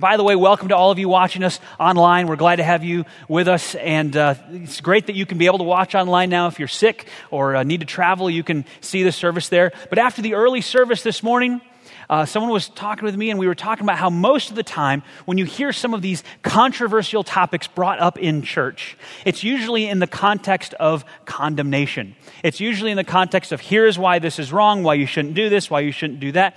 by the way, welcome to all of you watching us online. We're glad to have you with us. And uh, it's great that you can be able to watch online now. If you're sick or uh, need to travel, you can see the service there. But after the early service this morning, uh, someone was talking with me, and we were talking about how most of the time, when you hear some of these controversial topics brought up in church, it's usually in the context of condemnation. It's usually in the context of here's why this is wrong, why you shouldn't do this, why you shouldn't do that.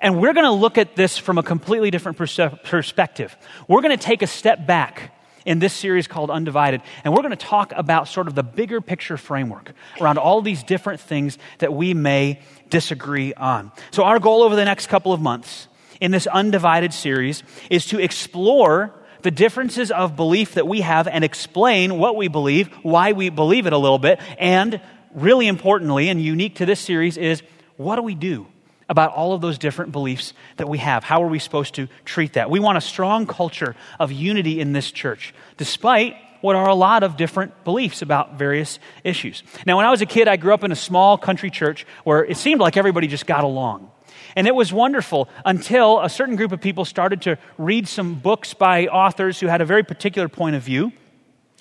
And we're going to look at this from a completely different perspective. We're going to take a step back in this series called Undivided, and we're going to talk about sort of the bigger picture framework around all these different things that we may disagree on. So, our goal over the next couple of months in this Undivided series is to explore the differences of belief that we have and explain what we believe, why we believe it a little bit, and really importantly and unique to this series is what do we do about all of those different beliefs that we have. How are we supposed to treat that? We want a strong culture of unity in this church, despite what are a lot of different beliefs about various issues. Now, when I was a kid, I grew up in a small country church where it seemed like everybody just got along. And it was wonderful until a certain group of people started to read some books by authors who had a very particular point of view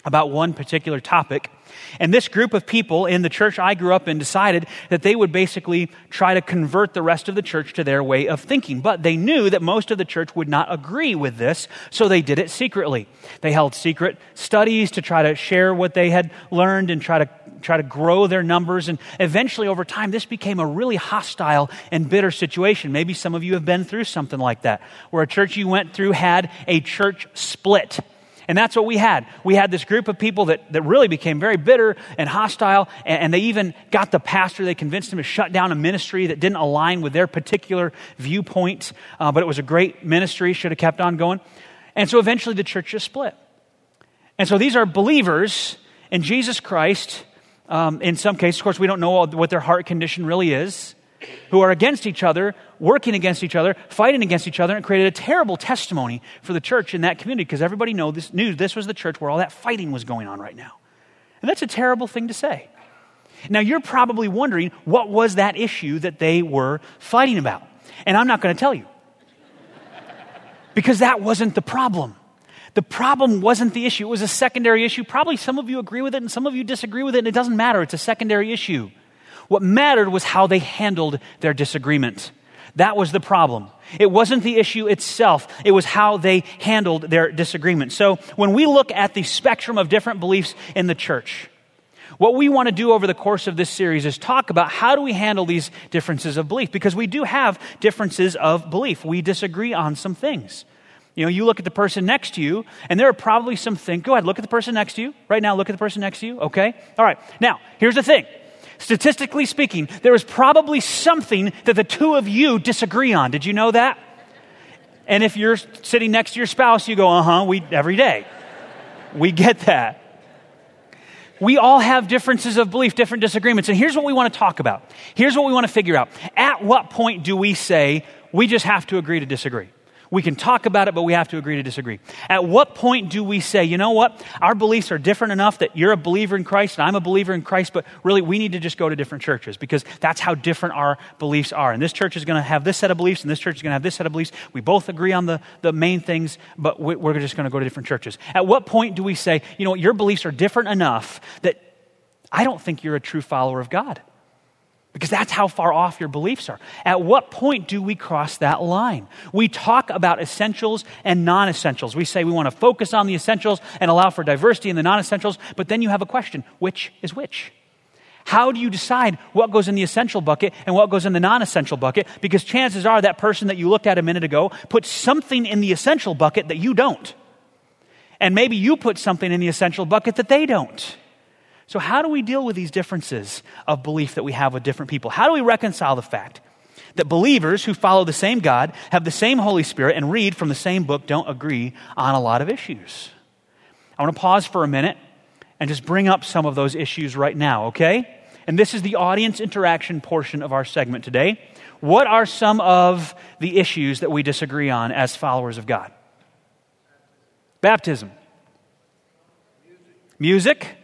about one particular topic. And this group of people in the church I grew up in decided that they would basically try to convert the rest of the church to their way of thinking. But they knew that most of the church would not agree with this, so they did it secretly. They held secret studies to try to share what they had learned and try to try to grow their numbers. And eventually, over time, this became a really hostile and bitter situation. Maybe some of you have been through something like that, where a church you went through had a church split. And that's what we had. We had this group of people that, that really became very bitter and hostile, and, and they even got the pastor, they convinced him to shut down a ministry that didn't align with their particular viewpoint, uh, but it was a great ministry, should have kept on going. And so eventually the church just split. And so these are believers in Jesus Christ. Um, in some cases, of course, we don't know what their heart condition really is who are against each other, working against each other, fighting against each other, and created a terrible testimony for the church in that community because everybody this, knew this was the church where all that fighting was going on right now. And that's a terrible thing to say. Now, you're probably wondering what was that issue that they were fighting about? And I'm not going to tell you because that wasn't the problem. The problem wasn't the issue, it was a secondary issue. Probably some of you agree with it and some of you disagree with it, and it doesn't matter. It's a secondary issue. What mattered was how they handled their disagreement. That was the problem. It wasn't the issue itself, it was how they handled their disagreement. So when we look at the spectrum of different beliefs in the church, what we want to do over the course of this series is talk about how do we handle these differences of belief because we do have differences of belief. We disagree on some things. You know, you look at the person next to you, and there are probably some things. Go ahead, look at the person next to you. Right now, look at the person next to you, okay? All right. Now, here's the thing statistically speaking, there is probably something that the two of you disagree on. Did you know that? And if you're sitting next to your spouse, you go, uh huh, we every day. We get that. We all have differences of belief, different disagreements. And here's what we want to talk about. Here's what we want to figure out. At what point do we say we just have to agree to disagree? We can talk about it, but we have to agree to disagree. At what point do we say, you know what? Our beliefs are different enough that you're a believer in Christ and I'm a believer in Christ, but really we need to just go to different churches because that's how different our beliefs are. And this church is going to have this set of beliefs and this church is going to have this set of beliefs. We both agree on the, the main things, but we're just going to go to different churches. At what point do we say, you know what? Your beliefs are different enough that I don't think you're a true follower of God? Because that's how far off your beliefs are. At what point do we cross that line? We talk about essentials and non essentials. We say we want to focus on the essentials and allow for diversity in the non essentials, but then you have a question which is which? How do you decide what goes in the essential bucket and what goes in the non essential bucket? Because chances are that person that you looked at a minute ago put something in the essential bucket that you don't. And maybe you put something in the essential bucket that they don't. So, how do we deal with these differences of belief that we have with different people? How do we reconcile the fact that believers who follow the same God, have the same Holy Spirit, and read from the same book don't agree on a lot of issues? I want to pause for a minute and just bring up some of those issues right now, okay? And this is the audience interaction portion of our segment today. What are some of the issues that we disagree on as followers of God? Baptism. Music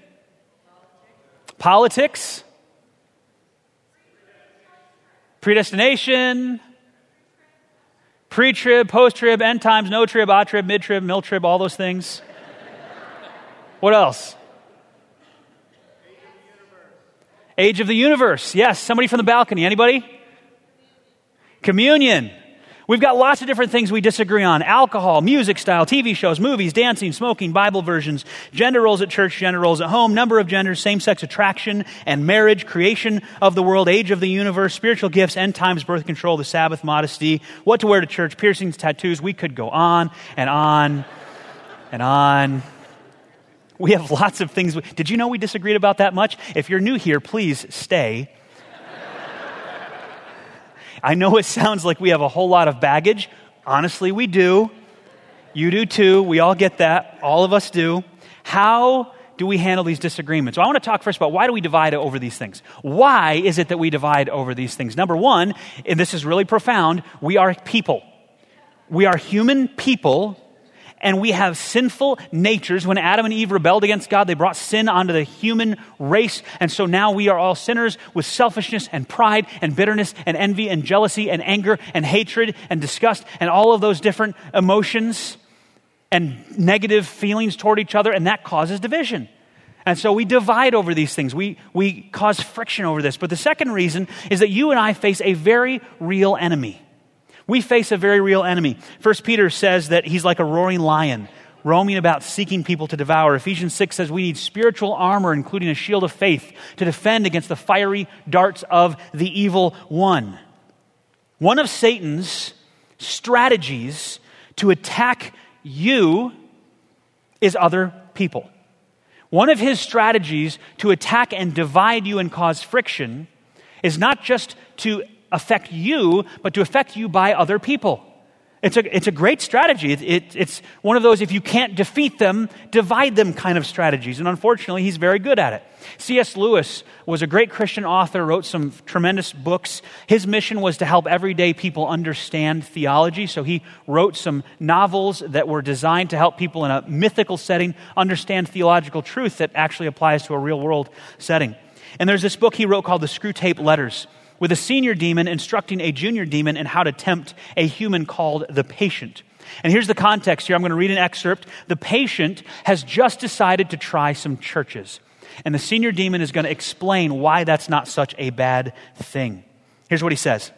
politics, predestination, Pre trib, post trib, end times, no trib, odd trib, mid trib, mil trib, all those things. What else? Age of the universe. Yes, somebody from the balcony. Anybody? Communion. We've got lots of different things we disagree on alcohol, music style, TV shows, movies, dancing, smoking, Bible versions, gender roles at church, gender roles at home, number of genders, same sex attraction and marriage, creation of the world, age of the universe, spiritual gifts, end times, birth control, the Sabbath, modesty, what to wear to church, piercings, tattoos. We could go on and on and on. We have lots of things. Did you know we disagreed about that much? If you're new here, please stay I know it sounds like we have a whole lot of baggage. Honestly, we do. You do too. We all get that. All of us do. How do we handle these disagreements? Well, I want to talk first about why do we divide over these things? Why is it that we divide over these things? Number one, and this is really profound, we are people. We are human people and we have sinful natures. When Adam and Eve rebelled against God, they brought sin onto the human race. And so now we are all sinners with selfishness and pride and bitterness and envy and jealousy and anger and hatred and disgust and all of those different emotions and negative feelings toward each other. And that causes division. And so we divide over these things. We, we cause friction over this. But the second reason is that you and I face a very real enemy. We face a very real enemy. First Peter says that he's like a roaring lion, roaming about seeking people to devour. Ephesians 6 says we need spiritual armor, including a shield of faith, to defend against the fiery darts of the evil one. One of Satan's strategies to attack you is other people. One of his strategies to attack and divide you and cause friction is not just to affect you, but to affect you by other people. It's a, it's a great strategy. It, it, it's one of those, if you can't defeat them, divide them kind of strategies. And unfortunately, he's very good at it. C.S. Lewis was a great Christian author, wrote some tremendous books. His mission was to help everyday people understand theology. So he wrote some novels that were designed to help people in a mythical setting understand theological truth that actually applies to a real world setting. And there's this book he wrote called The Screwtape Letters with a senior demon instructing a junior demon in how to tempt a human called the patient. And here's the context here. I'm going to read an excerpt. The patient has just decided to try some churches. And the senior demon is going to explain why that's not such a bad thing. Here's what he says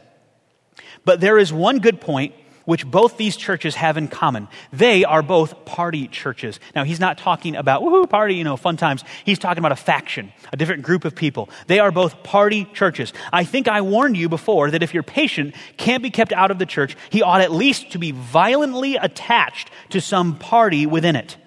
But there is one good point which both these churches have in common. They are both party churches. Now, he's not talking about, woohoo, party, you know, fun times. He's talking about a faction, a different group of people. They are both party churches. I think I warned you before that if your patient can't be kept out of the church, he ought at least to be violently attached to some party within it.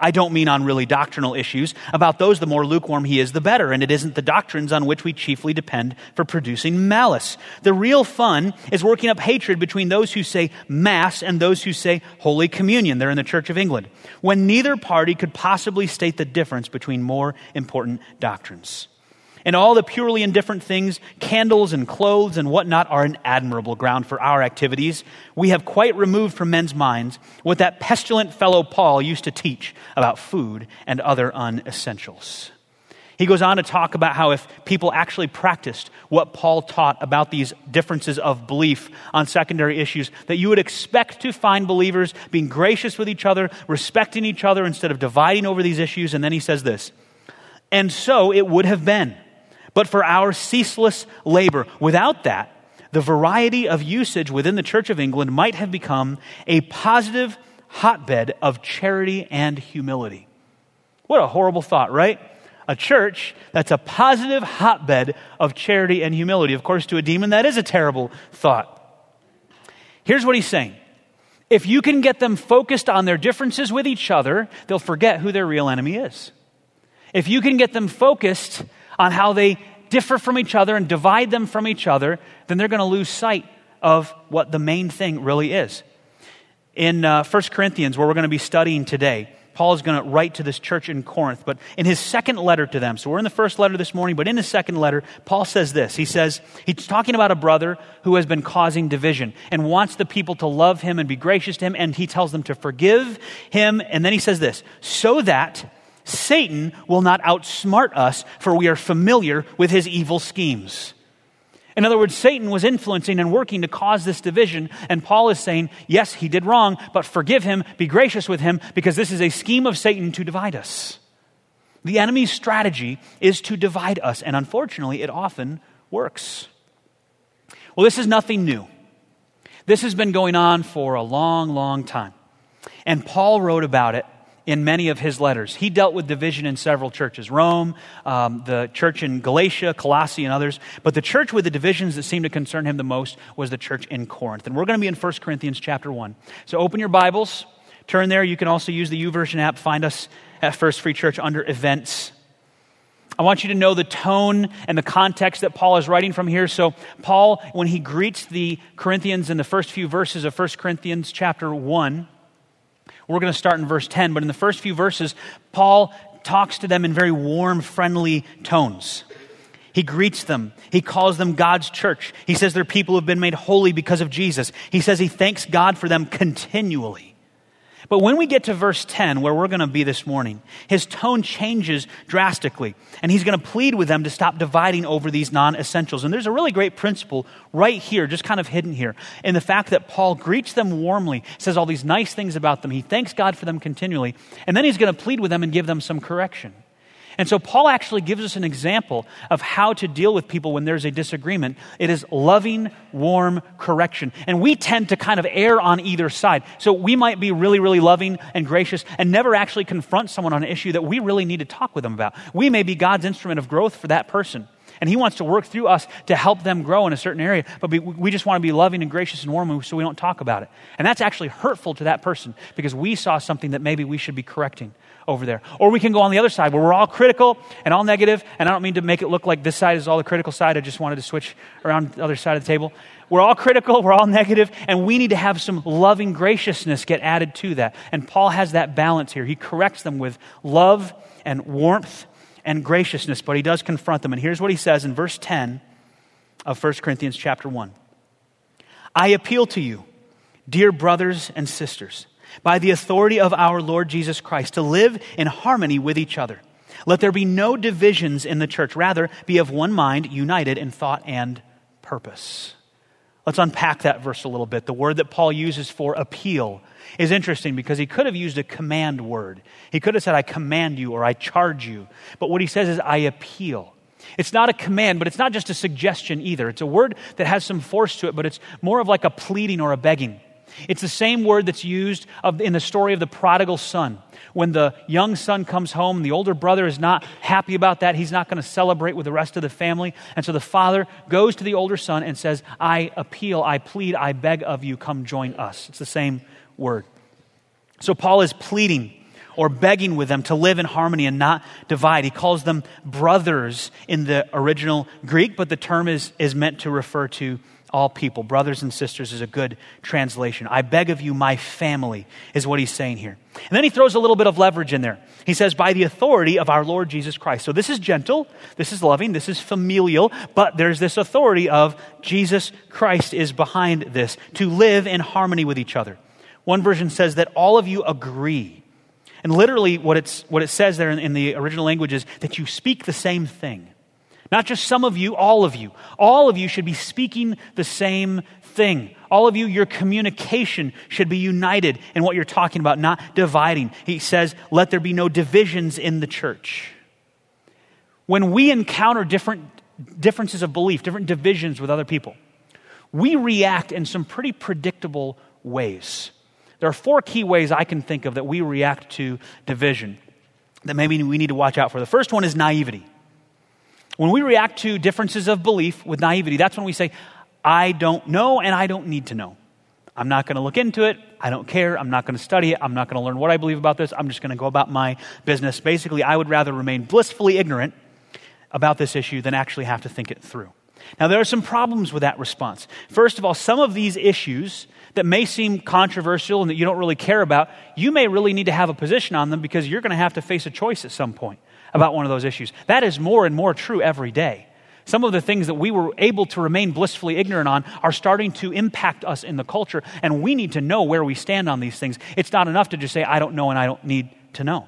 I don't mean on really doctrinal issues. About those, the more lukewarm he is, the better. And it isn't the doctrines on which we chiefly depend for producing malice. The real fun is working up hatred between those who say Mass and those who say Holy Communion. They're in the Church of England. When neither party could possibly state the difference between more important doctrines and all the purely indifferent things, candles and clothes and whatnot, are an admirable ground for our activities. We have quite removed from men's minds what that pestilent fellow Paul used to teach about food and other unessentials. He goes on to talk about how if people actually practiced what Paul taught about these differences of belief on secondary issues, that you would expect to find believers being gracious with each other, respecting each other instead of dividing over these issues. And then he says this, and so it would have been but for our ceaseless labor. Without that, the variety of usage within the Church of England might have become a positive hotbed of charity and humility. What a horrible thought, right? A church that's a positive hotbed of charity and humility. Of course, to a demon, that is a terrible thought. Here's what he's saying if you can get them focused on their differences with each other, they'll forget who their real enemy is. If you can get them focused on how they differ from each other and divide them from each other, then they're going to lose sight of what the main thing really is. In uh, 1 Corinthians, where we're going to be studying today, Paul is going to write to this church in Corinth, but in his second letter to them, so we're in the first letter this morning, but in his second letter, Paul says this. He says, he's talking about a brother who has been causing division and wants the people to love him and be gracious to him, and he tells them to forgive him. And then he says this, so that Satan will not outsmart us, for we are familiar with his evil schemes. In other words, Satan was influencing and working to cause this division, and Paul is saying, yes, he did wrong, but forgive him, be gracious with him, because this is a scheme of Satan to divide us. The enemy's strategy is to divide us, and unfortunately, it often works. Well, this is nothing new. This has been going on for a long, long time. And Paul wrote about it in many of his letters. He dealt with division in several churches Rome, um, the church in Galatia, Colossae, and others. But the church with the divisions that seemed to concern him the most was the church in Corinth. And we're going to be in 1 Corinthians chapter 1. So open your Bibles, turn there. You can also use the YouVersion app. Find us at First Free Church under events. I want you to know the tone and the context that Paul is writing from here. So, Paul, when he greets the Corinthians in the first few verses of 1 Corinthians chapter 1, we're going to start in verse 10, but in the first few verses, Paul talks to them in very warm, friendly tones. He greets them. He calls them God's church. He says they're people have been made holy because of Jesus. He says he thanks God for them continually. But when we get to verse 10, where we're going to be this morning, his tone changes drastically. And he's going to plead with them to stop dividing over these non essentials. And there's a really great principle right here, just kind of hidden here, in the fact that Paul greets them warmly, says all these nice things about them. He thanks God for them continually. And then he's going to plead with them and give them some correction. And so Paul actually gives us an example of how to deal with people when there's a disagreement. It is loving, warm correction. And we tend to kind of err on either side. So we might be really, really loving and gracious and never actually confront someone on an issue that we really need to talk with them about. We may be God's instrument of growth for that person. And He wants to work through us to help them grow in a certain area. But we just want to be loving and gracious and warm so we don't talk about it. And that's actually hurtful to that person because we saw something that maybe we should be correcting over there. Or we can go on the other side where we're all critical and all negative, and I don't mean to make it look like this side is all the critical side. I just wanted to switch around the other side of the table. We're all critical, we're all negative, and we need to have some loving graciousness get added to that. And Paul has that balance here. He corrects them with love and warmth and graciousness, but he does confront them. And here's what he says in verse 10 of 1 Corinthians chapter 1. I appeal to you, dear brothers and sisters by the authority of our Lord Jesus Christ, to live in harmony with each other. Let there be no divisions in the church. Rather, be of one mind, united in thought and purpose. Let's unpack that verse a little bit. The word that Paul uses for appeal is interesting because he could have used a command word. He could have said, I command you or I charge you. But what he says is, I appeal. It's not a command, but it's not just a suggestion either. It's a word that has some force to it, but it's more of like a pleading or a begging. It's the same word that's used in the story of the prodigal son. When the young son comes home, the older brother is not happy about that. He's not going to celebrate with the rest of the family. And so the father goes to the older son and says, I appeal, I plead, I beg of you, come join us. It's the same word. So Paul is pleading or begging with them to live in harmony and not divide. He calls them brothers in the original Greek, but the term is, is meant to refer to all people. Brothers and sisters is a good translation. I beg of you, my family, is what he's saying here. And then he throws a little bit of leverage in there. He says, by the authority of our Lord Jesus Christ. So this is gentle, this is loving, this is familial, but there's this authority of Jesus Christ is behind this to live in harmony with each other. One version says that all of you agree. And literally, what, it's, what it says there in, in the original language is that you speak the same thing. Not just some of you, all of you. All of you should be speaking the same thing. All of you, your communication should be united in what you're talking about, not dividing. He says, let there be no divisions in the church. When we encounter different differences of belief, different divisions with other people, we react in some pretty predictable ways. There are four key ways I can think of that we react to division that maybe we need to watch out for. The first one is naivety. When we react to differences of belief with naivety, that's when we say, I don't know and I don't need to know. I'm not going to look into it. I don't care. I'm not going to study it. I'm not going to learn what I believe about this. I'm just going to go about my business. Basically, I would rather remain blissfully ignorant about this issue than actually have to think it through. Now, there are some problems with that response. First of all, some of these issues that may seem controversial and that you don't really care about, you may really need to have a position on them because you're going to have to face a choice at some point about one of those issues. That is more and more true every day. Some of the things that we were able to remain blissfully ignorant on are starting to impact us in the culture, and we need to know where we stand on these things. It's not enough to just say, I don't know and I don't need to know.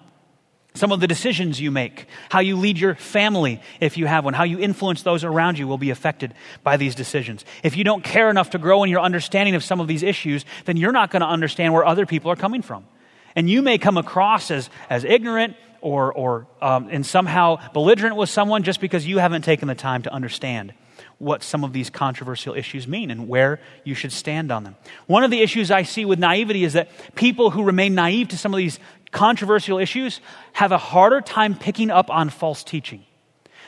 Some of the decisions you make, how you lead your family if you have one, how you influence those around you will be affected by these decisions. If you don't care enough to grow in your understanding of some of these issues, then you're not going to understand where other people are coming from. And you may come across as, as ignorant or, or um, and somehow belligerent with someone just because you haven't taken the time to understand what some of these controversial issues mean and where you should stand on them. One of the issues I see with naivety is that people who remain naive to some of these controversial issues have a harder time picking up on false teaching.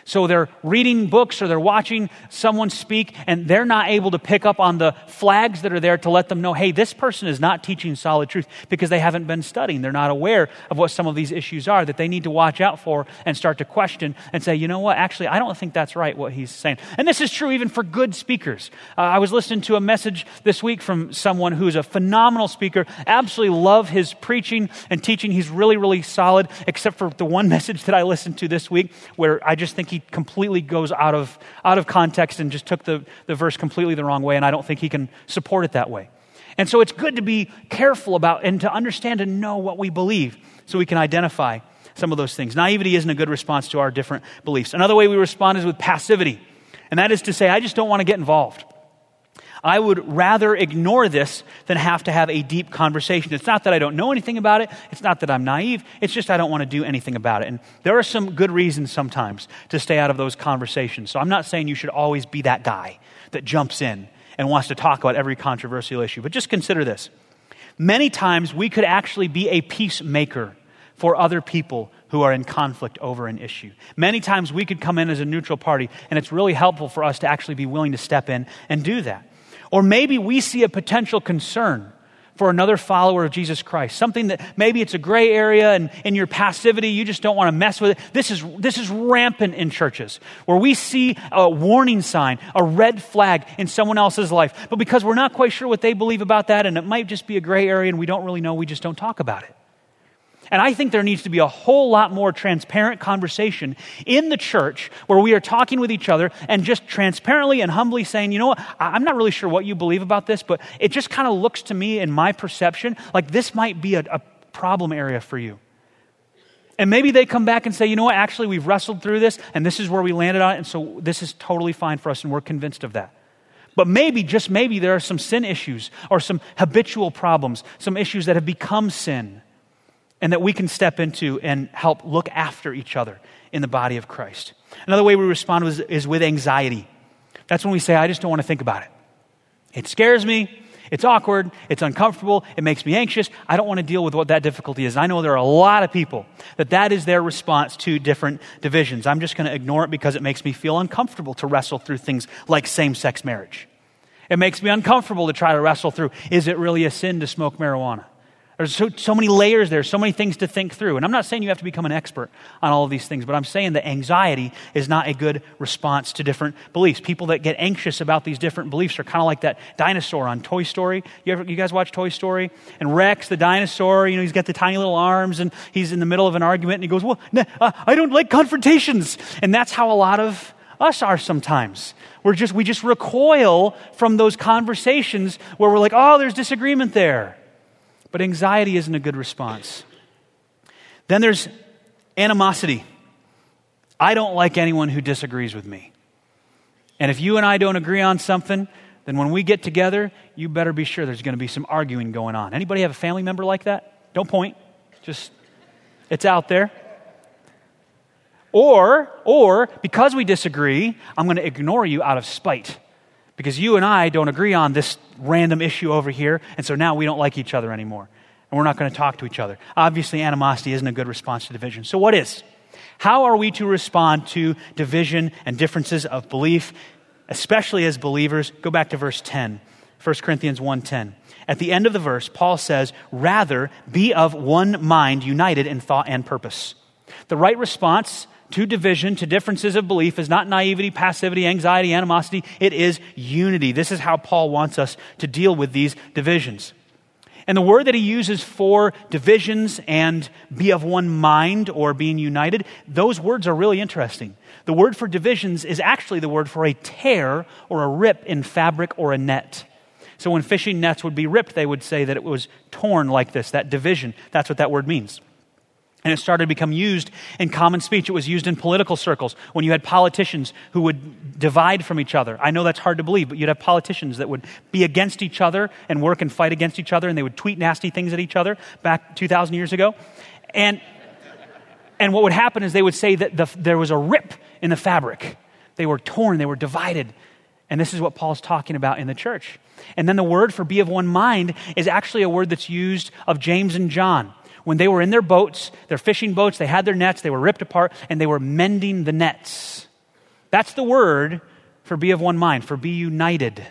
So they're reading books or they're watching someone speak and they're not able to pick up on the flags that are there to let them know, hey, this person is not teaching solid truth because they haven't been studying. They're not aware of what some of these issues are that they need to watch out for and start to question and say, you know what, actually, I don't think that's right what he's saying. And this is true even for good speakers. Uh, I was listening to a message this week from someone who's a phenomenal speaker, absolutely love his preaching and teaching. He's really, really solid, except for the one message that I listened to this week where I just think he completely goes out of, out of context and just took the, the verse completely the wrong way, and I don't think he can support it that way. And so it's good to be careful about and to understand and know what we believe so we can identify some of those things. Naivety isn't a good response to our different beliefs. Another way we respond is with passivity, and that is to say, I just don't want to get involved. I would rather ignore this than have to have a deep conversation. It's not that I don't know anything about it. It's not that I'm naive. It's just I don't want to do anything about it. And there are some good reasons sometimes to stay out of those conversations. So I'm not saying you should always be that guy that jumps in and wants to talk about every controversial issue. But just consider this. Many times we could actually be a peacemaker for other people who are in conflict over an issue. Many times we could come in as a neutral party, and it's really helpful for us to actually be willing to step in and do that. Or maybe we see a potential concern for another follower of Jesus Christ. Something that maybe it's a gray area and in your passivity, you just don't want to mess with it. This is, this is rampant in churches where we see a warning sign, a red flag in someone else's life. But because we're not quite sure what they believe about that and it might just be a gray area and we don't really know, we just don't talk about it. And I think there needs to be a whole lot more transparent conversation in the church where we are talking with each other and just transparently and humbly saying, you know what, I'm not really sure what you believe about this, but it just kind of looks to me, in my perception, like this might be a, a problem area for you. And maybe they come back and say, you know what, actually, we've wrestled through this and this is where we landed on it, and so this is totally fine for us, and we're convinced of that. But maybe, just maybe, there are some sin issues or some habitual problems, some issues that have become sin and that we can step into and help look after each other in the body of Christ. Another way we respond is, is with anxiety. That's when we say, I just don't want to think about it. It scares me. It's awkward. It's uncomfortable. It makes me anxious. I don't want to deal with what that difficulty is. I know there are a lot of people that that is their response to different divisions. I'm just going to ignore it because it makes me feel uncomfortable to wrestle through things like same sex marriage. It makes me uncomfortable to try to wrestle through is it really a sin to smoke marijuana? There's so, so many layers there, so many things to think through. And I'm not saying you have to become an expert on all of these things, but I'm saying that anxiety is not a good response to different beliefs. People that get anxious about these different beliefs are kind of like that dinosaur on Toy Story. You, ever, you guys watch Toy Story? And Rex, the dinosaur, you know, he's got the tiny little arms and he's in the middle of an argument and he goes, Well, nah, uh, I don't like confrontations. And that's how a lot of us are sometimes. We're just, we just recoil from those conversations where we're like, Oh, there's disagreement there. But anxiety isn't a good response. Then there's animosity. I don't like anyone who disagrees with me. And if you and I don't agree on something, then when we get together, you better be sure there's going to be some arguing going on. Anybody have a family member like that? Don't point. Just it's out there. Or or because we disagree, I'm going to ignore you out of spite because you and I don't agree on this random issue over here, and so now we don't like each other anymore. And we're not going to talk to each other. Obviously, animosity isn't a good response to division. So, what is? How are we to respond to division and differences of belief, especially as believers? Go back to verse 10, 1 Corinthians 1:10. At the end of the verse, Paul says, "Rather be of one mind, united in thought and purpose." The right response to division, to differences of belief, is not naivety, passivity, anxiety, animosity. It is unity. This is how Paul wants us to deal with these divisions. And the word that he uses for divisions and be of one mind or being united, those words are really interesting. The word for divisions is actually the word for a tear or a rip in fabric or a net. So when fishing nets would be ripped, they would say that it was torn like this, that division. That's what that word means. And it started to become used in common speech. It was used in political circles when you had politicians who would divide from each other. I know that's hard to believe, but you'd have politicians that would be against each other and work and fight against each other, and they would tweet nasty things at each other back 2,000 years ago. And, and what would happen is they would say that the, there was a rip in the fabric. They were torn, they were divided. And this is what Paul's talking about in the church. And then the word for be of one mind is actually a word that's used of James and John when they were in their boats, their fishing boats, they had their nets, they were ripped apart, and they were mending the nets. That's the word for be of one mind, for be united.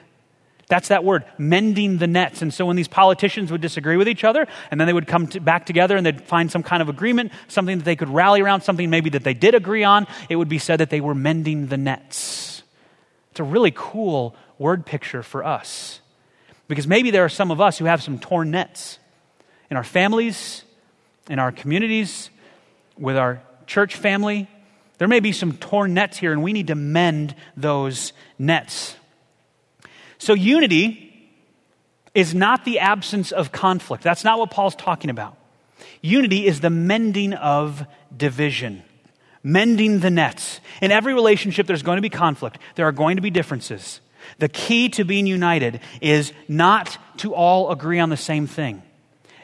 That's that word, mending the nets. And so when these politicians would disagree with each other, and then they would come to, back together and they'd find some kind of agreement, something that they could rally around, something maybe that they did agree on, it would be said that they were mending the nets. It's a really cool word picture for us. Because maybe there are some of us who have some torn nets in our families, in our communities, with our church family. There may be some torn nets here, and we need to mend those nets. So, unity is not the absence of conflict. That's not what Paul's talking about. Unity is the mending of division, mending the nets. In every relationship, there's going to be conflict, there are going to be differences. The key to being united is not to all agree on the same thing,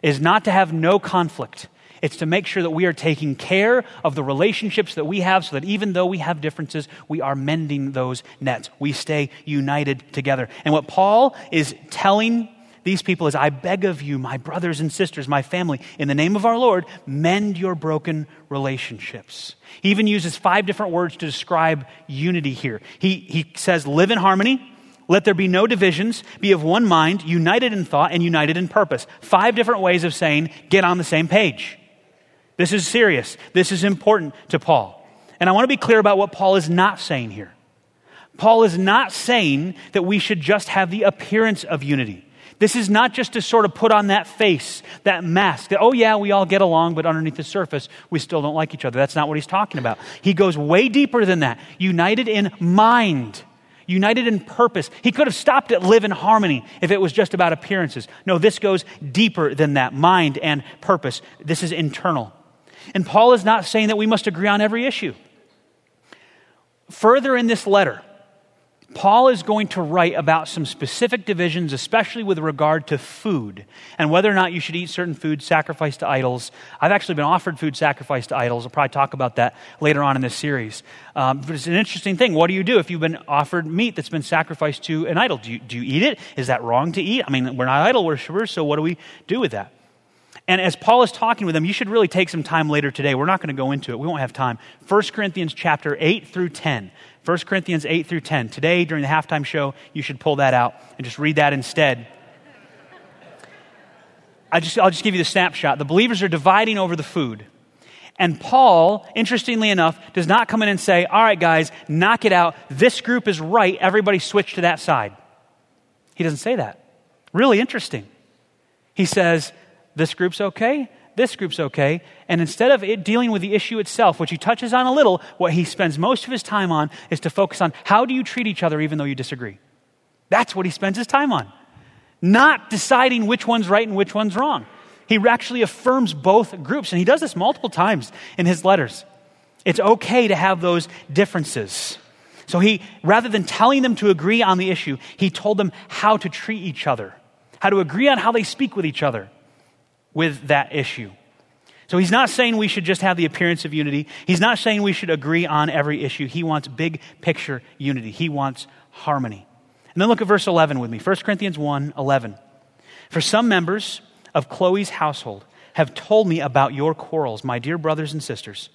is not to have no conflict. It's to make sure that we are taking care of the relationships that we have so that even though we have differences, we are mending those nets. We stay united together. And what Paul is telling these people is I beg of you, my brothers and sisters, my family, in the name of our Lord, mend your broken relationships. He even uses five different words to describe unity here. He, he says, live in harmony. Let there be no divisions, be of one mind, united in thought, and united in purpose. Five different ways of saying, get on the same page. This is serious. This is important to Paul. And I want to be clear about what Paul is not saying here. Paul is not saying that we should just have the appearance of unity. This is not just to sort of put on that face, that mask, that, oh, yeah, we all get along, but underneath the surface, we still don't like each other. That's not what he's talking about. He goes way deeper than that. United in mind, united in purpose. He could have stopped at live in harmony if it was just about appearances. No, this goes deeper than that mind and purpose. This is internal. And Paul is not saying that we must agree on every issue. Further in this letter, Paul is going to write about some specific divisions, especially with regard to food and whether or not you should eat certain food sacrificed to idols. I've actually been offered food sacrificed to idols. I'll probably talk about that later on in this series. Um, but it's an interesting thing. What do you do if you've been offered meat that's been sacrificed to an idol? Do you, do you eat it? Is that wrong to eat? I mean, we're not idol worshippers, so what do we do with that? And as Paul is talking with them, you should really take some time later today. We're not going to go into it. We won't have time. 1 Corinthians chapter 8 through 10. 1 Corinthians 8 through 10. Today, during the halftime show, you should pull that out and just read that instead. I just, I'll just give you the snapshot. The believers are dividing over the food. And Paul, interestingly enough, does not come in and say, All right, guys, knock it out. This group is right. Everybody switch to that side. He doesn't say that. Really interesting. He says, this group's okay, this group's okay. And instead of it dealing with the issue itself, which he touches on a little, what he spends most of his time on is to focus on how do you treat each other even though you disagree. That's what he spends his time on. Not deciding which one's right and which one's wrong. He actually affirms both groups, and he does this multiple times in his letters. It's okay to have those differences. So he, rather than telling them to agree on the issue, he told them how to treat each other, how to agree on how they speak with each other with that issue. So he's not saying we should just have the appearance of unity. He's not saying we should agree on every issue. He wants big picture unity. He wants harmony. And then look at verse 11 with me 1 Corinthians 1 11. For some members of Chloe's household have told me about your quarrels, my dear brothers and sisters.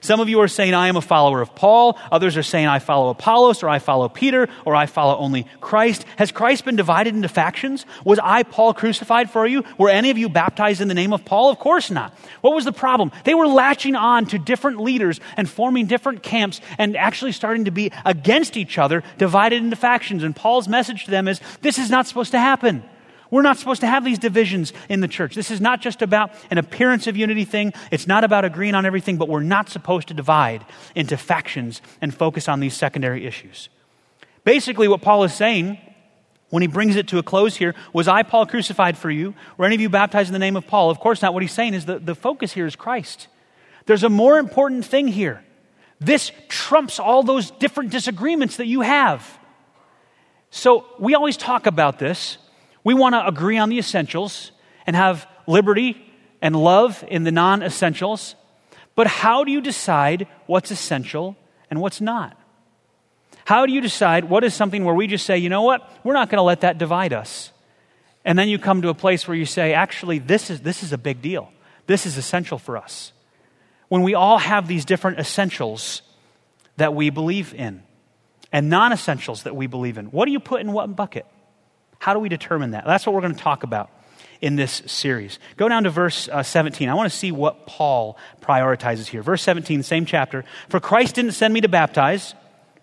Some of you are saying, I am a follower of Paul. Others are saying, I follow Apollos, or I follow Peter, or I follow only Christ. Has Christ been divided into factions? Was I, Paul, crucified for you? Were any of you baptized in the name of Paul? Of course not. What was the problem? They were latching on to different leaders and forming different camps and actually starting to be against each other, divided into factions. And Paul's message to them is, this is not supposed to happen. We're not supposed to have these divisions in the church. This is not just about an appearance of unity thing. It's not about agreeing on everything, but we're not supposed to divide into factions and focus on these secondary issues. Basically, what Paul is saying when he brings it to a close here was I, Paul, crucified for you? Were any of you baptized in the name of Paul? Of course not. What he's saying is the, the focus here is Christ. There's a more important thing here. This trumps all those different disagreements that you have. So we always talk about this. We want to agree on the essentials and have liberty and love in the non essentials. But how do you decide what's essential and what's not? How do you decide what is something where we just say, you know what, we're not going to let that divide us? And then you come to a place where you say, actually, this is, this is a big deal. This is essential for us. When we all have these different essentials that we believe in and non essentials that we believe in, what do you put in what bucket? How do we determine that? That's what we're going to talk about in this series. Go down to verse uh, 17. I want to see what Paul prioritizes here. Verse 17, same chapter. For Christ didn't send me to baptize,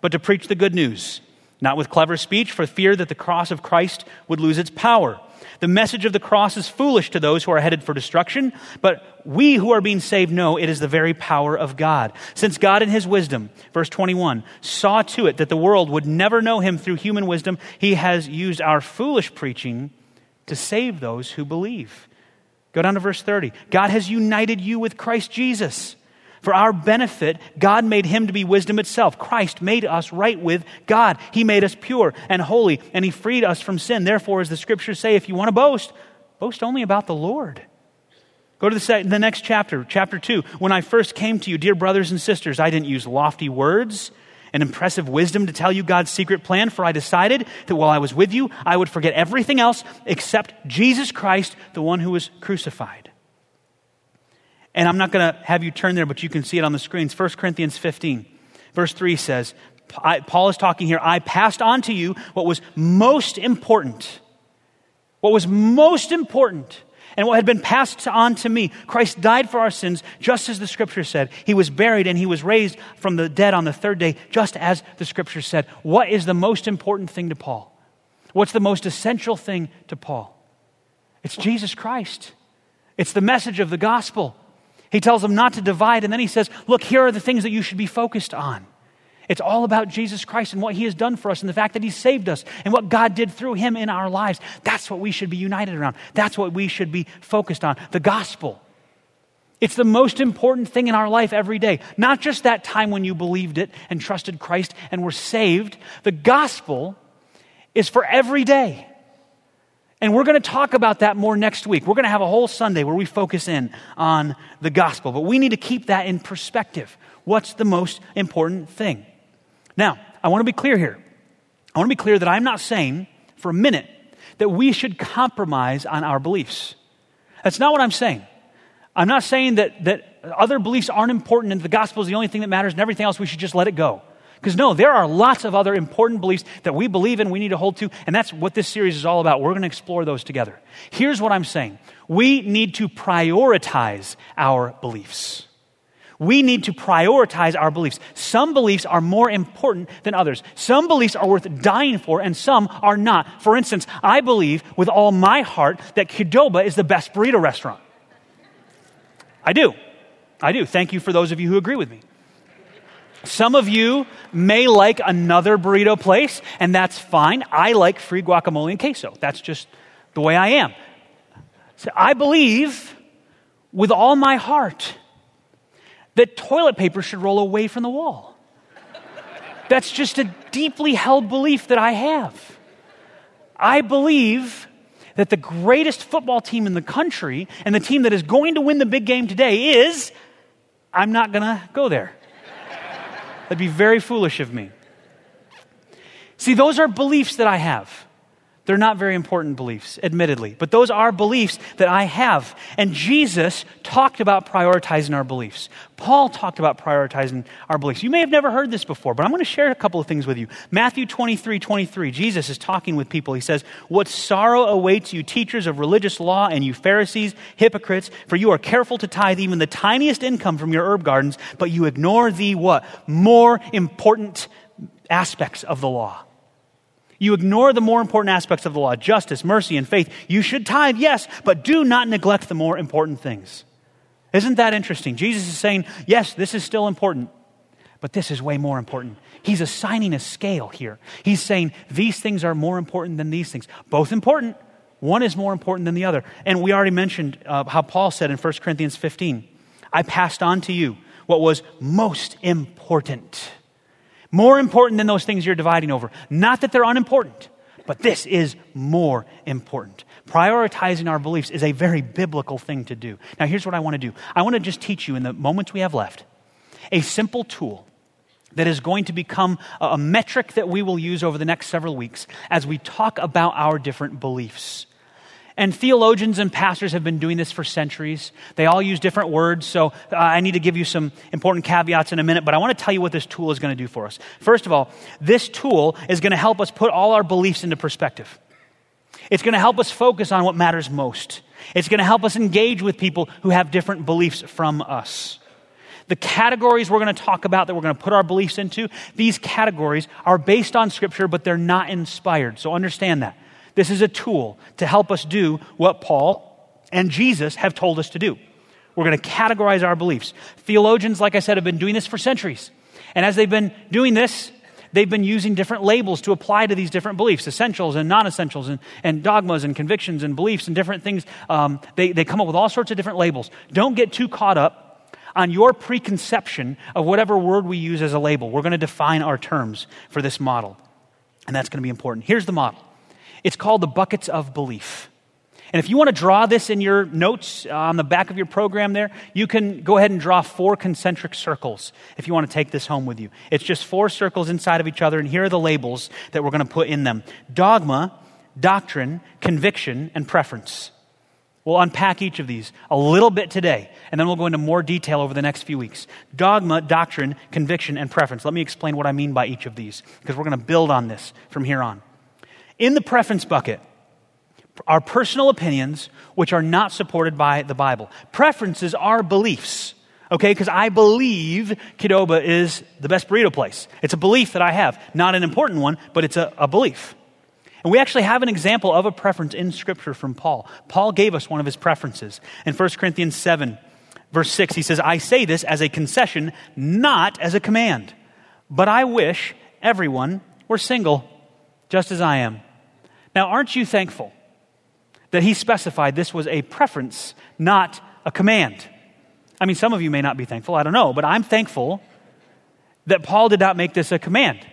but to preach the good news, not with clever speech, for fear that the cross of Christ would lose its power. The message of the cross is foolish to those who are headed for destruction, but we who are being saved know it is the very power of God. Since God in his wisdom, verse 21, saw to it that the world would never know him through human wisdom, he has used our foolish preaching to save those who believe. Go down to verse 30. God has united you with Christ Jesus. For our benefit, God made him to be wisdom itself. Christ made us right with God. He made us pure and holy, and he freed us from sin. Therefore, as the scriptures say, if you want to boast, boast only about the Lord. Go to the, the next chapter, chapter 2. When I first came to you, dear brothers and sisters, I didn't use lofty words and impressive wisdom to tell you God's secret plan, for I decided that while I was with you, I would forget everything else except Jesus Christ, the one who was crucified. And I'm not going to have you turn there, but you can see it on the screens. 1 Corinthians 15, verse 3 says, Paul is talking here, I passed on to you what was most important. What was most important and what had been passed on to me. Christ died for our sins, just as the scripture said. He was buried and he was raised from the dead on the third day, just as the scripture said. What is the most important thing to Paul? What's the most essential thing to Paul? It's Jesus Christ. It's the message of the gospel. He tells them not to divide, and then he says, Look, here are the things that you should be focused on. It's all about Jesus Christ and what he has done for us and the fact that he saved us and what God did through him in our lives. That's what we should be united around. That's what we should be focused on the gospel. It's the most important thing in our life every day. Not just that time when you believed it and trusted Christ and were saved. The gospel is for every day. And we're going to talk about that more next week. We're going to have a whole Sunday where we focus in on the gospel. But we need to keep that in perspective. What's the most important thing? Now, I want to be clear here. I want to be clear that I'm not saying for a minute that we should compromise on our beliefs. That's not what I'm saying. I'm not saying that, that other beliefs aren't important and the gospel is the only thing that matters and everything else we should just let it go. Because no, there are lots of other important beliefs that we believe in, we need to hold to, and that's what this series is all about. We're going to explore those together. Here's what I'm saying we need to prioritize our beliefs. We need to prioritize our beliefs. Some beliefs are more important than others. Some beliefs are worth dying for, and some are not. For instance, I believe with all my heart that Qdoba is the best burrito restaurant. I do. I do. Thank you for those of you who agree with me. Some of you may like another burrito place, and that's fine. I like free guacamole and queso. That's just the way I am. So I believe with all my heart that toilet paper should roll away from the wall. That's just a deeply held belief that I have. I believe that the greatest football team in the country and the team that is going to win the big game today is, I'm not going to go there. That'd be very foolish of me. See, those are beliefs that I have. They're not very important beliefs, admittedly, but those are beliefs that I have. And Jesus talked about prioritizing our beliefs. Paul talked about prioritizing our beliefs. You may have never heard this before, but I'm going to share a couple of things with you. Matthew 23 23, Jesus is talking with people. He says, What sorrow awaits you, teachers of religious law, and you Pharisees, hypocrites, for you are careful to tithe even the tiniest income from your herb gardens, but you ignore the what? More important aspects of the law. You ignore the more important aspects of the law justice, mercy, and faith. You should tithe, yes, but do not neglect the more important things. Isn't that interesting? Jesus is saying, yes, this is still important, but this is way more important. He's assigning a scale here. He's saying these things are more important than these things. Both important. One is more important than the other. And we already mentioned uh, how Paul said in 1 Corinthians 15, I passed on to you what was most important. More important than those things you're dividing over. Not that they're unimportant, but this is more important. Prioritizing our beliefs is a very biblical thing to do. Now, here's what I want to do I want to just teach you in the moments we have left a simple tool that is going to become a metric that we will use over the next several weeks as we talk about our different beliefs. And theologians and pastors have been doing this for centuries. They all use different words, so uh, I need to give you some important caveats in a minute, but I want to tell you what this tool is going to do for us. First of all, this tool is going to help us put all our beliefs into perspective. It's going to help us focus on what matters most. It's going to help us engage with people who have different beliefs from us. The categories we're going to talk about that we're going to put our beliefs into, these categories are based on Scripture, but they're not inspired. So understand that. This is a tool to help us do what Paul and Jesus have told us to do. We're going to categorize our beliefs. Theologians, like I said, have been doing this for centuries. And as they've been doing this, they've been using different labels to apply to these different beliefs essentials and non essentials, and, and, dogmas and convictions and beliefs and different things. Um, they, they come up with all sorts of different labels. Don't get too caught up on your preconception of whatever word we use as a label. We're going to define our terms for this model. And that's going to be important. Here's the model it's called the buckets of belief. And if you want to draw this in your notes uh, on the back of your program there, you can go ahead and draw four concentric circles if you want to take this home with you. It's just four circles inside of each other, and here are the labels that we're going to put in them dogma, doctrine, conviction, and preference. We'll unpack each of these a little bit today, and then we'll go into more detail over the next few weeks. Dogma, doctrine, conviction, and preference. Let me explain what I mean by each of these, because we're going to build on this from here on. In the preference bucket are personal opinions which are not supported by the Bible. Preferences are beliefs, okay? Because I believe Qdoba is the best burrito place. It's a belief that I have. Not an important one, but it's a, a belief. And we actually have an example of a preference in Scripture from Paul. Paul gave us one of his preferences. In 1 Corinthians 7, verse 6, he says, I say this as a concession, not as a command, but I wish everyone were single, just as I am. Now, aren't you thankful that he specified this was a preference, not a command? I mean, some of you may not be thankful, I don't know, but I'm thankful that Paul did not make this a command.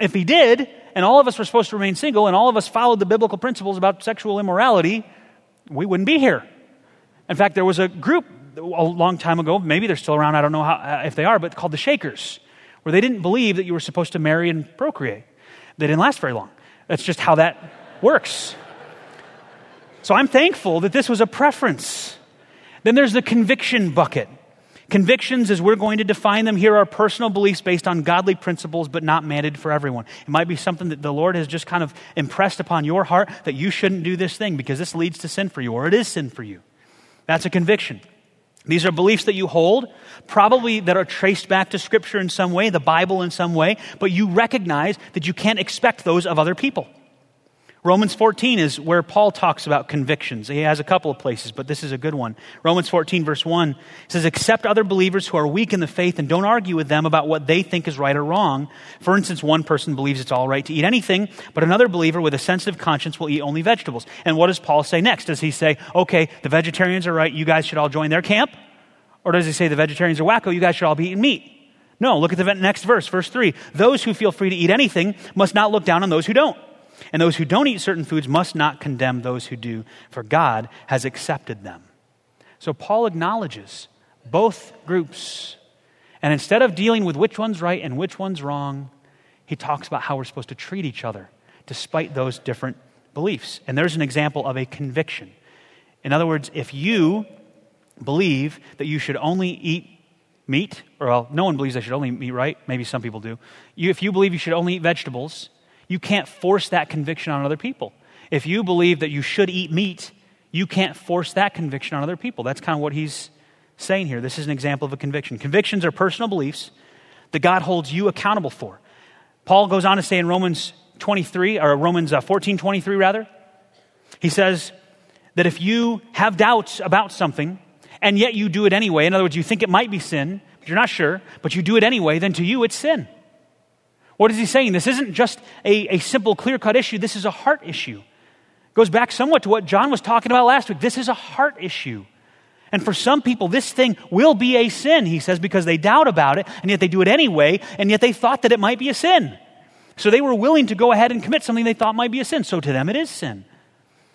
If he did, and all of us were supposed to remain single, and all of us followed the biblical principles about sexual immorality, we wouldn't be here. In fact, there was a group a long time ago, maybe they're still around, I don't know how, uh, if they are, but called the Shakers, where they didn't believe that you were supposed to marry and procreate. They didn't last very long. That's just how that works. So I'm thankful that this was a preference. Then there's the conviction bucket. Convictions, as we're going to define them here, are personal beliefs based on godly principles, but not mandated for everyone. It might be something that the Lord has just kind of impressed upon your heart that you shouldn't do this thing because this leads to sin for you, or it is sin for you. That's a conviction. These are beliefs that you hold, probably that are traced back to Scripture in some way, the Bible in some way, but you recognize that you can't expect those of other people. Romans 14 is where Paul talks about convictions. He has a couple of places, but this is a good one. Romans 14, verse 1 says, Accept other believers who are weak in the faith and don't argue with them about what they think is right or wrong. For instance, one person believes it's all right to eat anything, but another believer with a sensitive conscience will eat only vegetables. And what does Paul say next? Does he say, Okay, the vegetarians are right, you guys should all join their camp? Or does he say, The vegetarians are wacko, you guys should all be eating meat? No, look at the next verse, verse 3. Those who feel free to eat anything must not look down on those who don't. And those who don't eat certain foods must not condemn those who do, for God has accepted them. So Paul acknowledges both groups. And instead of dealing with which one's right and which one's wrong, he talks about how we're supposed to treat each other despite those different beliefs. And there's an example of a conviction. In other words, if you believe that you should only eat meat, or well, no one believes they should only eat meat, right? Maybe some people do. You, if you believe you should only eat vegetables, you can't force that conviction on other people. If you believe that you should eat meat, you can't force that conviction on other people. That's kind of what he's saying here. This is an example of a conviction. Convictions are personal beliefs that God holds you accountable for. Paul goes on to say in Romans 23, or Romans uh, 14 23, rather, he says that if you have doubts about something and yet you do it anyway, in other words, you think it might be sin, but you're not sure, but you do it anyway, then to you it's sin. What is he saying? This isn't just a, a simple, clear cut issue, this is a heart issue. It goes back somewhat to what John was talking about last week. This is a heart issue. And for some people, this thing will be a sin, he says, because they doubt about it, and yet they do it anyway, and yet they thought that it might be a sin. So they were willing to go ahead and commit something they thought might be a sin. So to them, it is sin.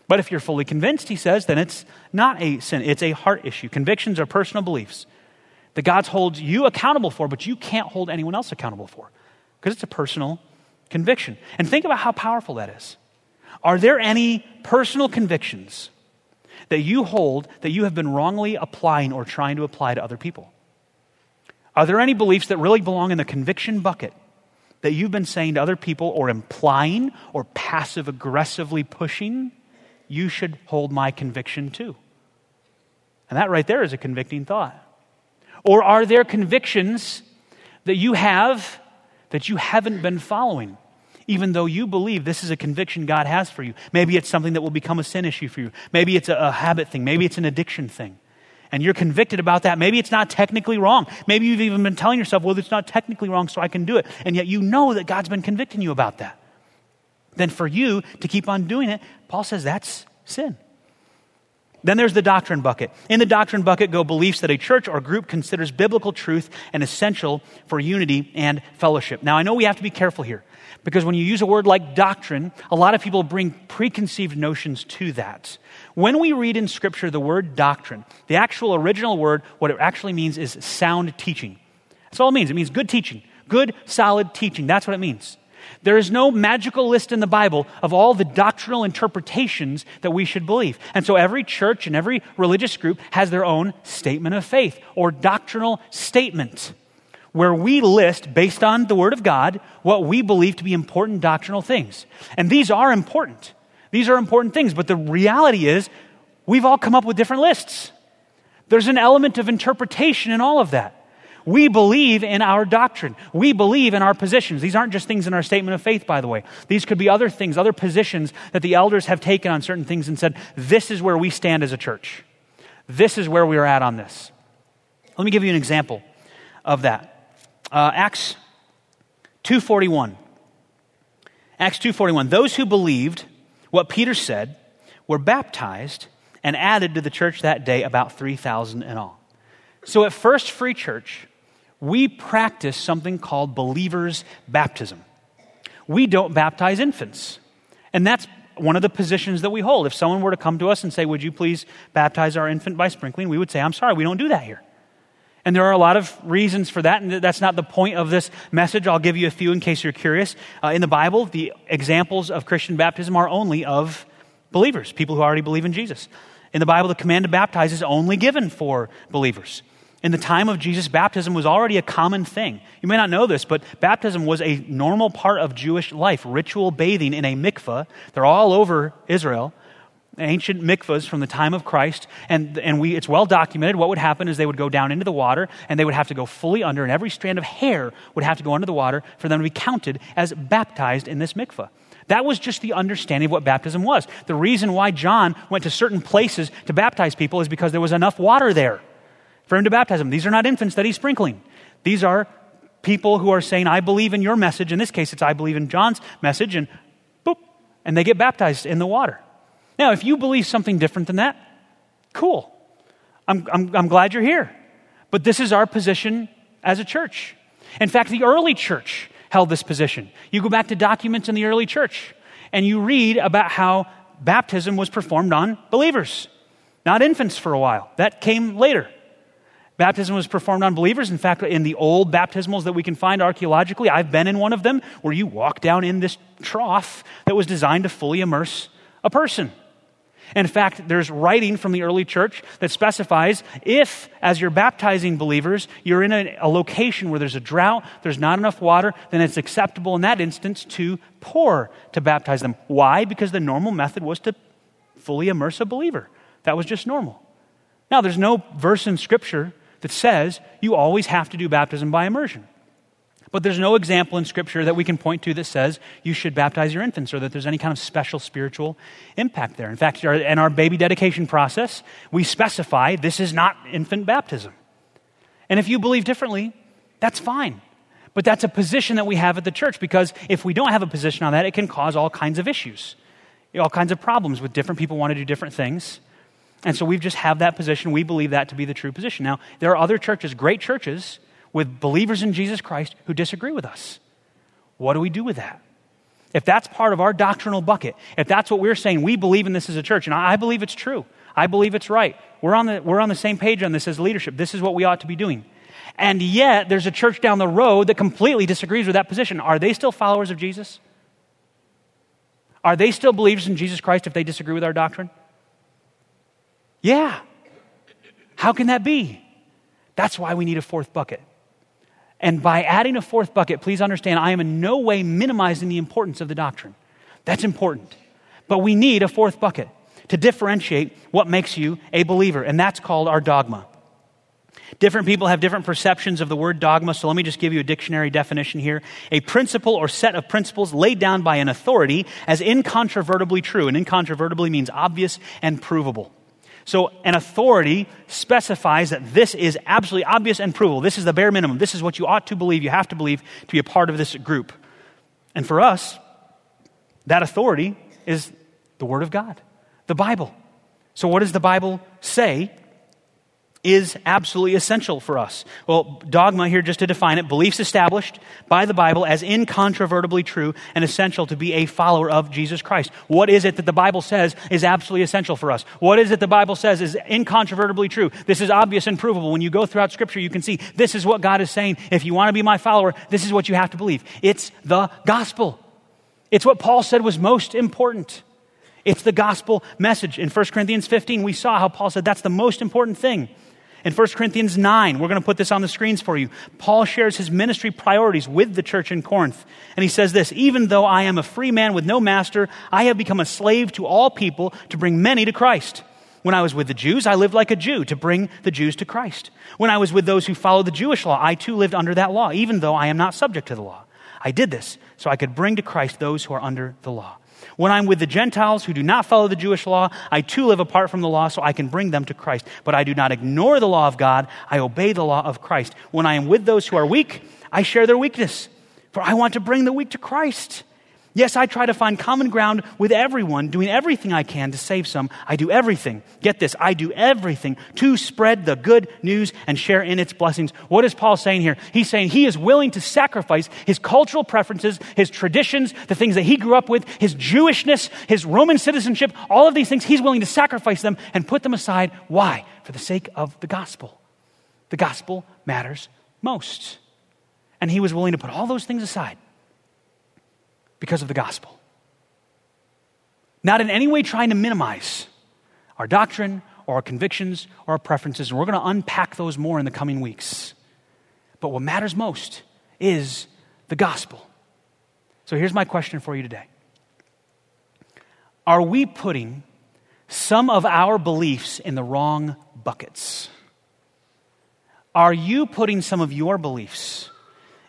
But if you're fully convinced, he says, then it's not a sin. It's a heart issue. Convictions are personal beliefs that God holds you accountable for, but you can't hold anyone else accountable for because it's a personal conviction. And think about how powerful that is. Are there any personal convictions that you hold that you have been wrongly applying or trying to apply to other people? Are there any beliefs that really belong in the conviction bucket that you've been saying to other people or implying or passive aggressively pushing? You should hold my conviction too. And that right there is a convicting thought. Or are there convictions that you have that you haven't been following? even though you believe this is a conviction God has for you. Maybe it's something that will become a sin issue for you. Maybe it's a, a, habit thing. Maybe it's an addiction thing. And you're convicted about that. Maybe it's not technically wrong. Maybe you've even been telling yourself, well, it's not technically wrong, so I can do it. And yet you know that God's been convicting you about that. Then for you to keep on doing it, Paul says that's sin. Then there's the doctrine bucket. In the doctrine bucket go beliefs that a church or group considers biblical truth and essential for unity and fellowship. Now, I know we have to be careful here because when you use a word like doctrine, a lot of people bring preconceived notions to that. When we read in Scripture the word doctrine, the actual original word, what it actually means is sound teaching. That's all it means. It means good teaching, good, solid teaching. That's what it means. There is no magical list in the Bible of all the doctrinal interpretations that we should believe. And so every church and every religious group has their own statement of faith or doctrinal statement where we list, based on the Word of God, what we believe to be important doctrinal things. And these are important. These are important things, but the reality is we've all come up with different lists. There's an element of interpretation in all of that. We believe in our doctrine. We believe in our positions. These aren't just things in our statement of faith, by the way. These could be other things, other positions that the elders have taken on certain things and said, this is where we stand as a church. This is where we are at on this. Let me give you an example of that. Uh, Acts 2.41. Acts 2.41. Those who believed what Peter said were baptized and added to the church that day about 3,000 in all. So at First Free Church, we practice something called believer's baptism. We don't baptize infants. And that's one of the positions that we hold. If someone were to come to us and say, Would you please baptize our infant by sprinkling? we would say, I'm sorry, we don't do that here. And there are a lot of reasons for that, and that's not the point of this message. I'll give you a few in case you're curious. Uh, in the Bible, the examples of Christian baptism are only of believers, people who already believe in Jesus. In the Bible, the command to baptize is only given for believers in the time of Jesus, baptism was already a common thing. You may not know this, but baptism was a normal part of Jewish life. Ritual bathing in a mikveh, they're all over Israel. Ancient mikvahs from the time of Christ, and, and we, it's well documented. What would happen is they would go down into the water, and they would have to go fully under, and every strand of hair would have to go under the water for them to be counted as baptized in this mikveh. That was just the understanding of what baptism was. The reason why John went to certain places to baptize people is because there was enough water there for him to baptize them. These are not infants that he's sprinkling. These are people who are saying, I believe in your message. In this case, it's I believe in John's message, and boop, and they get baptized in the water. Now, if you believe something different than that, cool. I'm, I'm, I'm glad you're here. But this is our position as a church. In fact, the early church held this position. You go back to documents in the early church, and you read about how baptism was performed on believers, not infants for a while. That came later. Baptism was performed on believers. In fact, in the old baptismals that we can find archaeologically, I've been in one of them where you walk down in this trough that was designed to fully immerse a person. In fact, there's writing from the early church that specifies if, as you're baptizing believers, you're in a, a, location where there's a drought, there's not enough water, then it's acceptable in that instance to pour to baptize them. Why? Because the normal method was to fully immerse a believer. That was just normal. Now, there's no verse in Scripture that says you always have to do baptism by immersion. But there's no example in Scripture that we can point to that says you should baptize your infants or that there's any kind of special spiritual impact there. In fact, in our baby dedication process, we specify this is not infant baptism. And if you believe differently, that's fine. But that's a position that we have at the church because if we don't have a position on that, it can cause all kinds of issues, all kinds of problems with different people want to do different things. And so we just have that position. We believe that to be the true position. Now, there are other churches, great churches, with believers in Jesus Christ who disagree with us. What do we do with that? If that's part of our doctrinal bucket, if that's what we're saying, we believe in this as a church, and I believe it's true. I believe it's right. We're on the, we're on the same page on this as leadership. This is what we ought to be doing. And yet, there's a church down the road that completely disagrees with that position. Are they still followers of Jesus? Are they still believers in Jesus Christ if they disagree with our doctrine? Yeah. How can that be? That's why we need a fourth bucket. And by adding a fourth bucket, please understand, I am in no way minimizing the importance of the doctrine. That's important. But we need a fourth bucket to differentiate what makes you a believer, and that's called our dogma. Different people have different perceptions of the word dogma, so let me just give you a dictionary definition here. A principle or set of principles laid down by an authority as incontrovertibly true, and incontrovertibly means obvious and provable. So, an authority specifies that this is absolutely obvious and provable. This is the bare minimum. This is what you ought to believe, you have to believe to be a part of this group. And for us, that authority is the Word of God, the Bible. So, what does the Bible say is absolutely essential for us. Well, dogma here, just to define it, beliefs established by the Bible as incontrovertibly true and essential to be a follower of Jesus Christ. What is it that the Bible says is absolutely essential for us? What is it the Bible says is incontrovertibly true? This is obvious and provable. When you go throughout Scripture, you can see this is what God is saying. If you want to be my follower, this is what you have to believe. It's the gospel. It's what Paul said was most important. It's the gospel message. In 1 Corinthians 15, we saw how Paul said that's the most important thing. In 1 Corinthians 9, we're going to put this on the screens for you. Paul shares his ministry priorities with the church in Corinth. And he says this Even though I am a free man with no master, I have become a slave to all people to bring many to Christ. When I was with the Jews, I lived like a Jew to bring the Jews to Christ. When I was with those who follow the Jewish law, I too lived under that law, even though I am not subject to the law. I did this so I could bring to Christ those who are under the law. When I'm with the Gentiles who do not follow the Jewish law, I too live apart from the law so I can bring them to Christ. But I do not ignore the law of God, I obey the law of Christ. When I am with those who are weak, I share their weakness, for I want to bring the weak to Christ. Yes, I try to find common ground with everyone, doing everything I can to save some. I do everything. Get this, I do everything to spread the good news and share in its blessings. What is Paul saying here? He's saying he is willing to sacrifice his cultural preferences, his traditions, the things that he grew up with, his Jewishness, his Roman citizenship, all of these things, he's willing to sacrifice them and put them aside. Why? For the sake of the gospel. The gospel matters most. And he was willing to put all those things aside because of the gospel. Not in any way trying to minimize our doctrine or our convictions or our preferences, and we're going to unpack those more in the coming weeks. But what matters most is the gospel. So here's my question for you today Are we putting some of our beliefs in the wrong buckets? Are you putting some of your beliefs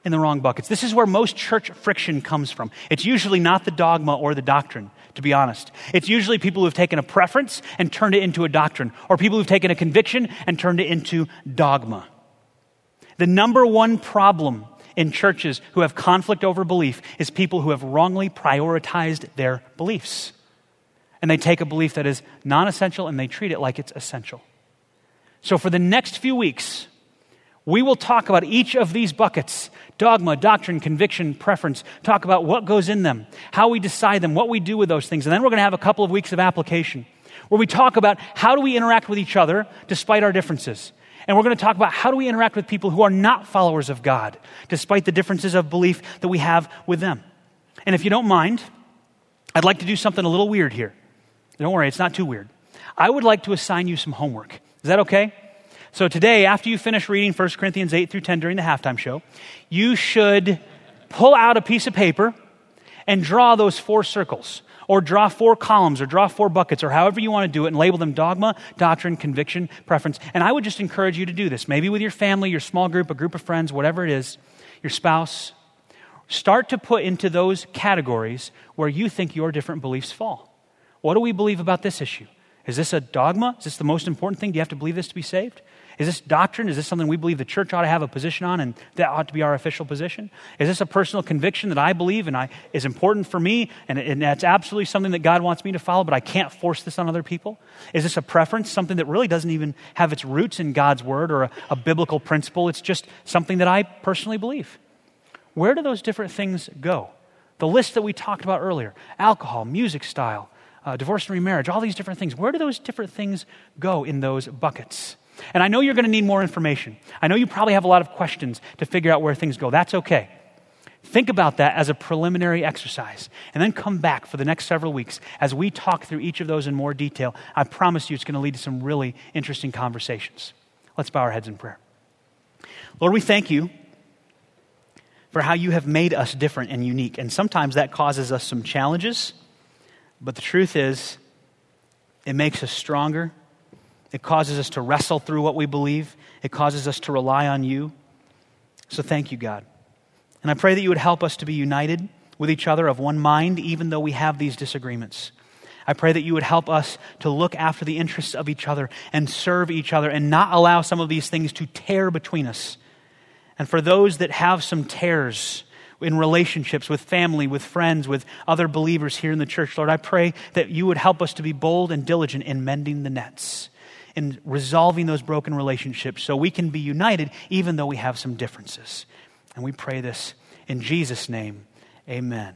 in the wrong buckets. This is where most church friction comes from. It's usually not the dogma or the doctrine, to be honest. It's usually people who've taken a preference and turned it into a doctrine, or people who've taken a conviction and turned it into dogma. The number one problem in churches who have conflict over belief is people who have wrongly prioritized their beliefs. And they take a belief that is non essential and they treat it like it's essential. So, for the next few weeks, we will talk about each of these buckets dogma, doctrine, conviction, preference. Talk about what goes in them, how we decide them, what we do with those things. And then we're going to have a couple of weeks of application where we talk about how do we interact with each other despite our differences. And we're going to talk about how do we interact with people who are not followers of God despite the differences of belief that we have with them. And if you don't mind, I'd like to do something a little weird here. Don't worry, it's not too weird. I would like to assign you some homework. Is that okay? So today, after you finish reading 1 Corinthians 8 through 10 during the halftime show, you should pull out a piece of paper and draw those four circles, or draw four columns, or draw four buckets, or however you want to do it, and label them dogma, doctrine, conviction, preference. And I would just encourage you to do this, maybe with your family, your small group, a group of friends, whatever it is, your spouse. Start to put into those categories where you think your different beliefs fall. What do we believe about this issue? Is this a dogma? Is this the most important thing? Do you have to believe this to be saved? Is this doctrine? Is this something we believe the church ought to have a position on and that ought to be our official position? Is this a personal conviction that I believe and I, is important for me and, and that's absolutely something that God wants me to follow, but I can't force this on other people? Is this a preference, something that really doesn't even have its roots in God's word or a, a biblical principle? It's just something that I personally believe. Where do those different things go? The list that we talked about earlier alcohol, music style, uh, divorce and remarriage, all these different things. Where do those different things go in those buckets? And I know you're going to need more information. I know you probably have a lot of questions to figure out where things go. That's okay. Think about that as a preliminary exercise, and then come back for the next several weeks as we talk through each of those in more detail. I promise you it's going to lead to some really interesting conversations. Let's bow our heads in prayer. Lord, we thank you for how you have made us different and unique. And sometimes that causes us some challenges, but the truth is, it makes us stronger. It causes us to wrestle through what we believe, it causes us to rely on you. So thank you, God. And I pray that you would help us to be united with each other of one mind, even though we have these disagreements. I pray that you would help us to look after the interests of each other and serve each other and not allow some of these things to tear between us and for those that have some tears in relationships with family, with friends, with other believers here in the church, Lord, I pray that you would help us to be bold and diligent in mending the nets, in resolving those broken relationships so we can be united even though we have some differences. And we pray this in Jesus' name. Amen.